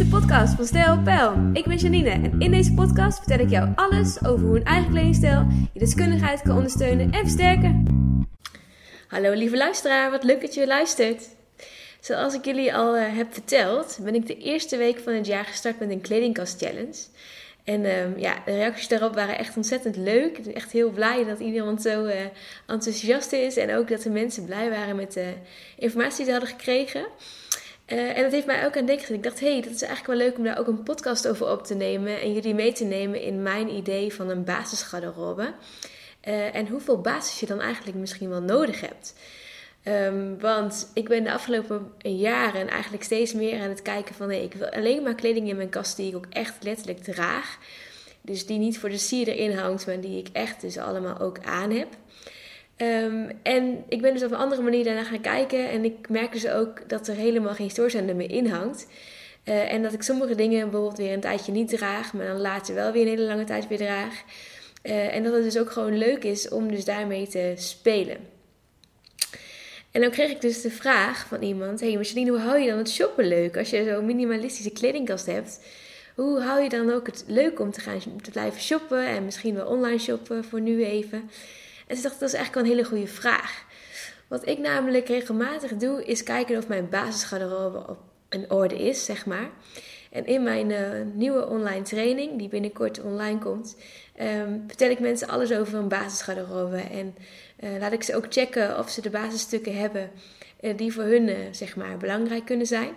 de podcast van Stijl Pijl. Ik ben Janine en in deze podcast vertel ik jou alles over hoe een eigen kledingstijl je deskundigheid kan ondersteunen en versterken. Hallo lieve luisteraar, wat leuk dat je luistert. Zoals ik jullie al uh, heb verteld, ben ik de eerste week van het jaar gestart met een kledingkast challenge. En um, ja, de reacties daarop waren echt ontzettend leuk. Ik ben echt heel blij dat iedereen zo uh, enthousiast is. En ook dat de mensen blij waren met de informatie die ze hadden gekregen. Uh, en dat heeft mij ook aan denken Ik dacht, hé, hey, dat is eigenlijk wel leuk om daar ook een podcast over op te nemen. En jullie mee te nemen in mijn idee van een basisgarderobe. Uh, en hoeveel basis je dan eigenlijk misschien wel nodig hebt. Um, want ik ben de afgelopen jaren eigenlijk steeds meer aan het kijken van... Hey, ik wil alleen maar kleding in mijn kast die ik ook echt letterlijk draag. Dus die niet voor de sier erin hangt, maar die ik echt dus allemaal ook aan heb. Um, en ik ben dus op een andere manier daarna gaan kijken. En ik merk dus ook dat er helemaal geen stoorzender meer in hangt. Uh, en dat ik sommige dingen bijvoorbeeld weer een tijdje niet draag, maar dan later wel weer een hele lange tijd weer draag. Uh, en dat het dus ook gewoon leuk is om dus daarmee te spelen. En dan kreeg ik dus de vraag van iemand: Hey Marceline, hoe hou je dan het shoppen leuk als je zo'n minimalistische kledingkast hebt? Hoe hou je dan ook het leuk om te gaan te blijven shoppen en misschien wel online shoppen voor nu even? En ze dacht, dat is eigenlijk wel een hele goede vraag. Wat ik namelijk regelmatig doe, is kijken of mijn basisgarderobe op een orde is, zeg maar. En in mijn uh, nieuwe online training, die binnenkort online komt, um, vertel ik mensen alles over een basisgarderobe. En uh, laat ik ze ook checken of ze de basisstukken hebben uh, die voor hun, zeg maar, belangrijk kunnen zijn.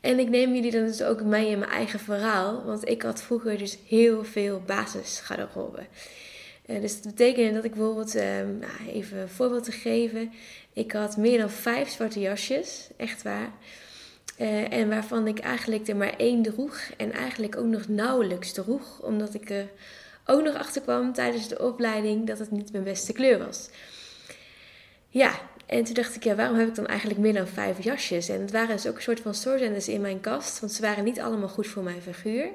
En ik neem jullie dan dus ook mee in mijn eigen verhaal, want ik had vroeger dus heel veel basisgarderobe. Uh, dus dat betekende dat ik bijvoorbeeld, uh, nou, even een voorbeeld te geven. Ik had meer dan vijf zwarte jasjes, echt waar. Uh, en waarvan ik eigenlijk er maar één droeg. En eigenlijk ook nog nauwelijks droeg. Omdat ik er ook nog achter kwam tijdens de opleiding dat het niet mijn beste kleur was. Ja, en toen dacht ik, ja, waarom heb ik dan eigenlijk meer dan vijf jasjes? En het waren dus ook een soort van stoorzenders in mijn kast. Want ze waren niet allemaal goed voor mijn figuur.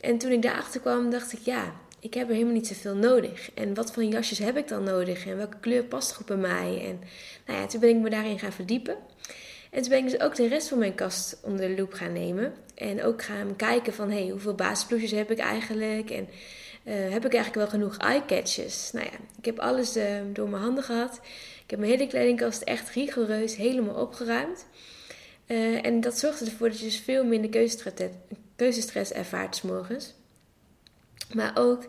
En toen ik daarachter kwam, dacht ik, ja, ik heb er helemaal niet zoveel nodig. En wat voor jasjes heb ik dan nodig? En welke kleur past goed bij mij? En nou ja, toen ben ik me daarin gaan verdiepen. En toen ben ik dus ook de rest van mijn kast onder de loep gaan nemen. En ook gaan kijken van, hey, hoeveel basisploesjes heb ik eigenlijk? En uh, heb ik eigenlijk wel genoeg eye-catches? Nou ja, ik heb alles uh, door mijn handen gehad. Ik heb mijn hele kledingkast echt rigoureus helemaal opgeruimd. Uh, en dat zorgde ervoor dat je dus veel minder keuzestress, keuzestress ervaart s morgens. Maar ook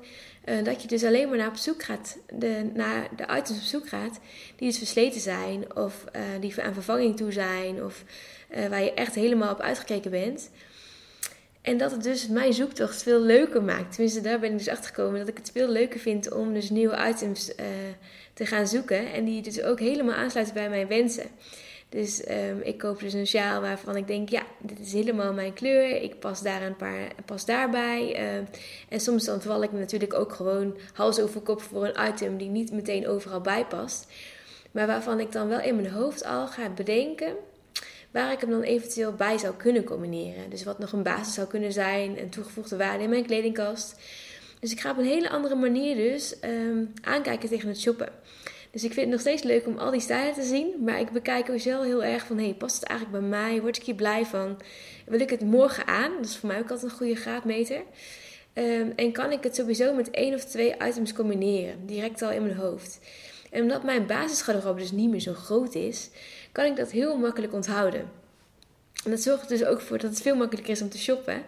uh, dat je dus alleen maar naar, op zoek gaat, de, naar de items op zoek gaat die dus versleten zijn of uh, die aan vervanging toe zijn of uh, waar je echt helemaal op uitgekeken bent. En dat het dus mijn zoektocht veel leuker maakt. Tenminste, daar ben ik dus achter gekomen dat ik het veel leuker vind om dus nieuwe items te gaan zoeken en die dus ook helemaal aansluiten bij mijn wensen. Dus um, ik koop dus een sjaal waarvan ik denk, ja, dit is helemaal mijn kleur. Ik pas daar een paar, pas daarbij. Um, en soms dan val ik natuurlijk ook gewoon hals over kop voor een item die niet meteen overal bij past. Maar waarvan ik dan wel in mijn hoofd al ga bedenken waar ik hem dan eventueel bij zou kunnen combineren. Dus wat nog een basis zou kunnen zijn, een toegevoegde waarde in mijn kledingkast. Dus ik ga op een hele andere manier dus um, aankijken tegen het shoppen. Dus ik vind het nog steeds leuk om al die stijlen te zien. Maar ik bekijk ook zelf heel erg van, hey, past het eigenlijk bij mij? Word ik hier blij van? Wil ik het morgen aan? Dat is voor mij ook altijd een goede graadmeter. Um, en kan ik het sowieso met één of twee items combineren, direct al in mijn hoofd. En omdat mijn basisgarderobe dus niet meer zo groot is, kan ik dat heel makkelijk onthouden. En dat zorgt dus ook voor dat het veel makkelijker is om te shoppen.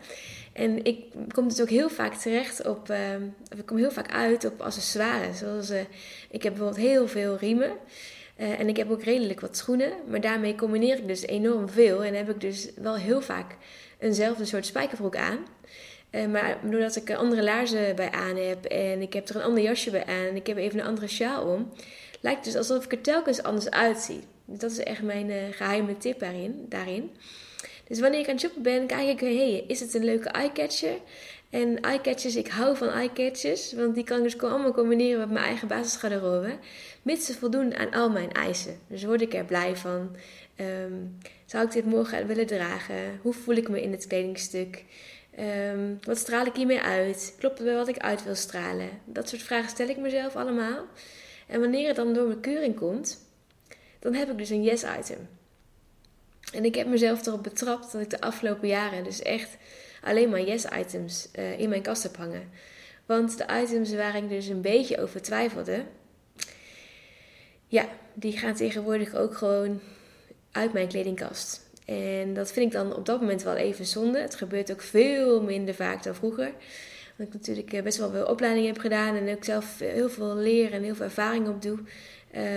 En ik kom dus ook heel vaak terecht op, uh, ik kom heel vaak uit op accessoires. Zoals, uh, ik heb bijvoorbeeld heel veel riemen. Uh, en ik heb ook redelijk wat schoenen. Maar daarmee combineer ik dus enorm veel. En heb ik dus wel heel vaak eenzelfde soort spijkerbroek aan. Uh, maar doordat ik andere laarzen bij aan heb en ik heb er een ander jasje bij aan en ik heb even een andere sjaal om, lijkt het dus alsof ik er telkens anders uitzie. Dus dat is echt mijn geheime tip daarin. daarin. Dus wanneer ik aan het shoppen ben, kijk ik, hey, is het een leuke eyecatcher? En eyecatchers, ik hou van eyecatchers, want die kan ik dus allemaal combineren met mijn eigen basisgarderobe. Mits ze voldoen aan al mijn eisen. Dus word ik er blij van. Um, zou ik dit morgen willen dragen? Hoe voel ik me in het kledingstuk? Um, wat straal ik hiermee uit? Klopt het bij wat ik uit wil stralen? Dat soort vragen stel ik mezelf allemaal. En wanneer het dan door mijn keuring komt, dan heb ik dus een yes-item. En ik heb mezelf erop betrapt dat ik de afgelopen jaren dus echt alleen maar yes-items uh, in mijn kast heb hangen. Want de items waar ik dus een beetje over twijfelde, ja, die gaan tegenwoordig ook gewoon uit mijn kledingkast. En dat vind ik dan op dat moment wel even zonde. Het gebeurt ook veel minder vaak dan vroeger. Want ik natuurlijk eh, best wel veel opleidingen heb gedaan en ook zelf heel veel leren en heel veel ervaring op doe.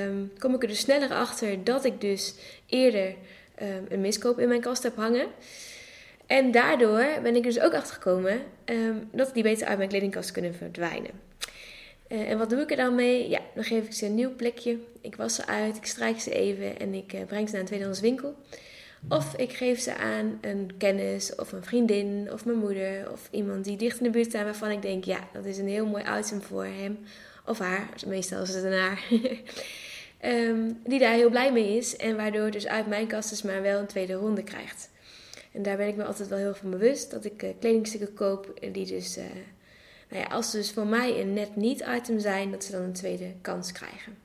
Um, kom ik er dus sneller achter dat ik dus eerder um, een miskoop in mijn kast heb hangen. En daardoor ben ik dus ook achtergekomen um, dat die beter uit mijn kledingkast kunnen verdwijnen. Uh, en wat doe ik er dan mee? Ja, dan geef ik ze een nieuw plekje. Ik was ze uit, ik strijk ze even en ik uh, breng ze naar een tweedehands winkel. Of ik geef ze aan een kennis of een vriendin of mijn moeder of iemand die dicht in de buurt staat waarvan ik denk, ja, dat is een heel mooi item voor hem of haar. Meestal is het een haar. um, die daar heel blij mee is en waardoor dus uit mijn kast dus maar wel een tweede ronde krijgt. En daar ben ik me altijd wel heel van bewust dat ik uh, kledingstukken koop die dus, uh, nou ja, als ze dus voor mij een net niet item zijn, dat ze dan een tweede kans krijgen.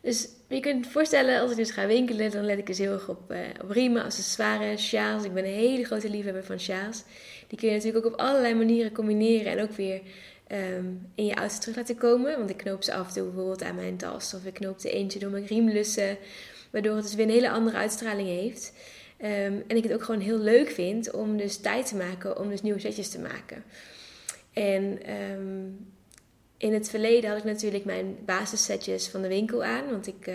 Dus je kunt je voorstellen, als ik dus ga winkelen, dan let ik dus heel erg op, uh, op riemen, accessoires, sjaals. Ik ben een hele grote liefhebber van sjaals. Die kun je natuurlijk ook op allerlei manieren combineren en ook weer um, in je outfit terug laten komen. Want ik knoop ze af en toe bijvoorbeeld aan mijn tas. Of ik knoop ze eentje door mijn riemlussen. Waardoor het dus weer een hele andere uitstraling heeft. Um, en ik het ook gewoon heel leuk vind om dus tijd te maken om dus nieuwe setjes te maken. En um, in het verleden had ik natuurlijk mijn basissetjes van de winkel aan. Want ik uh,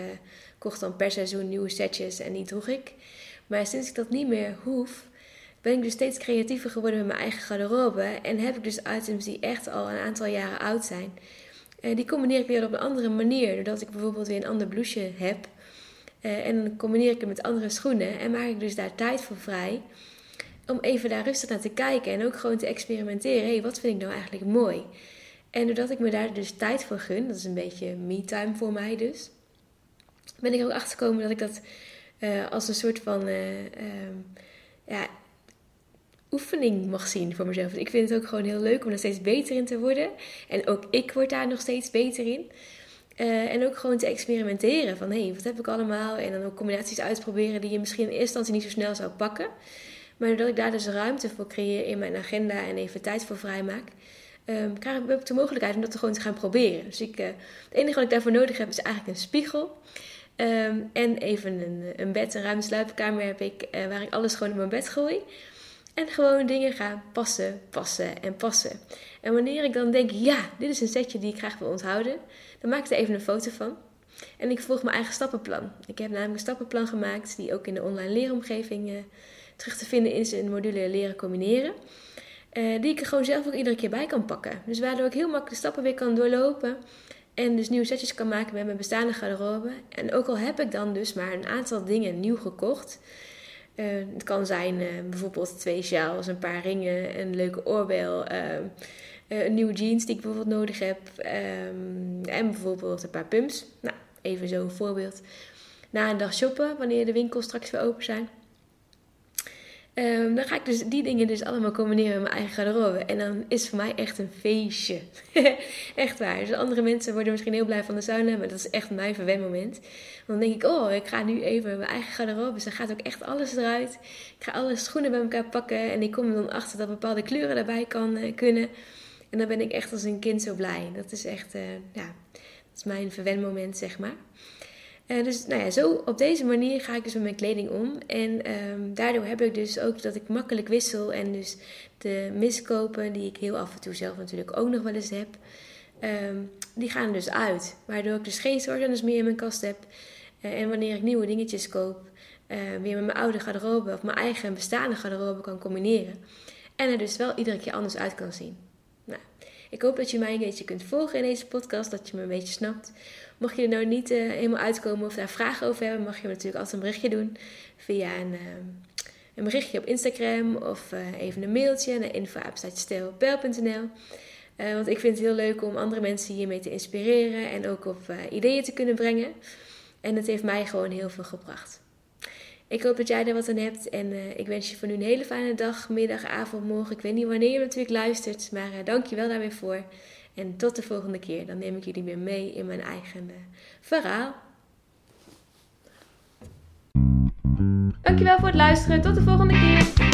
kocht dan per seizoen nieuwe setjes en die droeg ik. Maar sinds ik dat niet meer hoef, ben ik dus steeds creatiever geworden met mijn eigen garderobe. En heb ik dus items die echt al een aantal jaren oud zijn. En die combineer ik weer op een andere manier. Doordat ik bijvoorbeeld weer een ander blouseje heb. Uh, en dan combineer ik het met andere schoenen. En maak ik dus daar tijd voor vrij. Om even daar rustig naar te kijken. En ook gewoon te experimenteren. Hé, hey, wat vind ik nou eigenlijk mooi? En doordat ik me daar dus tijd voor gun, dat is een beetje me-time voor mij dus, ben ik ook achtergekomen dat ik dat uh, als een soort van uh, ja, oefening mag zien voor mezelf. Ik vind het ook gewoon heel leuk om er steeds beter in te worden. En ook ik word daar nog steeds beter in. en ook gewoon te experimenteren van hé, hey, wat heb ik allemaal? En dan ook combinaties uitproberen die je misschien in eerste instantie niet zo snel zou pakken. Maar doordat ik daar dus ruimte voor creëer in mijn agenda en even tijd voor vrij maak, um, krijg ik ook de mogelijkheid om dat gewoon te gaan proberen. Dus ik, uh, het enige wat ik daarvoor nodig heb is eigenlijk een spiegel. Um, en even een, een bed, een ruime sluipkamer heb ik, uh, waar ik alles gewoon in mijn bed gooi. En gewoon dingen ga passen, passen en passen. En wanneer ik dan denk, ja, dit is een setje die ik graag wil onthouden, dan maak ik er even een foto van. En ik volg mijn eigen stappenplan. Ik heb namelijk een stappenplan gemaakt, die ook in de online leeromgeving uh, terug te vinden is in module leren combineren. Uh, die ik er gewoon zelf ook iedere keer bij kan pakken. Dus waardoor ik heel makkelijk de stappen weer kan doorlopen. En dus nieuwe setjes kan maken met mijn bestaande garderobe. En ook al heb ik dan dus maar een aantal dingen nieuw gekocht. Uh, het kan zijn uh, bijvoorbeeld twee sjaals, een paar ringen, een leuke oorbel. een nieuwe jeans die ik bijvoorbeeld nodig heb. Um, en bijvoorbeeld een paar pumps. Nou, even zo'n voorbeeld. Na een dag shoppen, wanneer de winkels straks weer open zijn. Um, dan ga ik dus die dingen dus allemaal combineren met mijn eigen garderobe. En dan is het voor mij echt een feestje. echt waar. Dus andere mensen worden misschien heel blij van de sauna, maar dat is echt mijn verwenmoment. Dan denk ik, oh, ik ga nu even mijn eigen garderobe. Dus dan gaat ook echt alles eruit. Ik ga alle schoenen bij elkaar pakken. En ik kom er dan achter dat bepaalde kleuren erbij kan uh, kunnen. En dan ben ik echt als een kind zo blij. Dat is echt, uh, ja, dat is mijn verwenmoment, zeg maar. Uh, dus nou ja, zo op deze manier ga ik dus met mijn kleding om. En um, daardoor heb ik dus ook dat ik makkelijk wissel. En dus de miskopen, die ik heel af en toe zelf natuurlijk ook nog wel eens heb, um, die gaan dus uit. Waardoor ik dus geen stortenders meer in mijn kast heb. Uh, en wanneer ik nieuwe dingetjes koop, uh, weer met mijn oude garderobe of mijn eigen bestaande garderobe kan combineren. En er dus wel iedere keer anders uit kan zien. Ik hoop dat je mij een beetje kunt volgen in deze podcast, dat je me een beetje snapt. Mocht je er nou niet uh, helemaal uitkomen of daar vragen over hebben, mag je me natuurlijk altijd een berichtje doen via een, uh, een berichtje op Instagram of uh, even een mailtje naar info.stijlpel.nl. want ik vind het heel leuk om andere mensen hiermee te inspireren en ook op ideeën te kunnen brengen. En het heeft mij gewoon heel veel gebracht. Ik hoop dat jij er wat aan hebt en ik wens je voor nu een hele fijne dag, middag, avond, morgen. Ik weet niet wanneer je natuurlijk luistert, maar dank je wel daar weer voor. En tot de volgende keer. Dan neem ik jullie weer mee in mijn eigen uh, verhaal. Dankjewel voor het luisteren. Tot de volgende keer.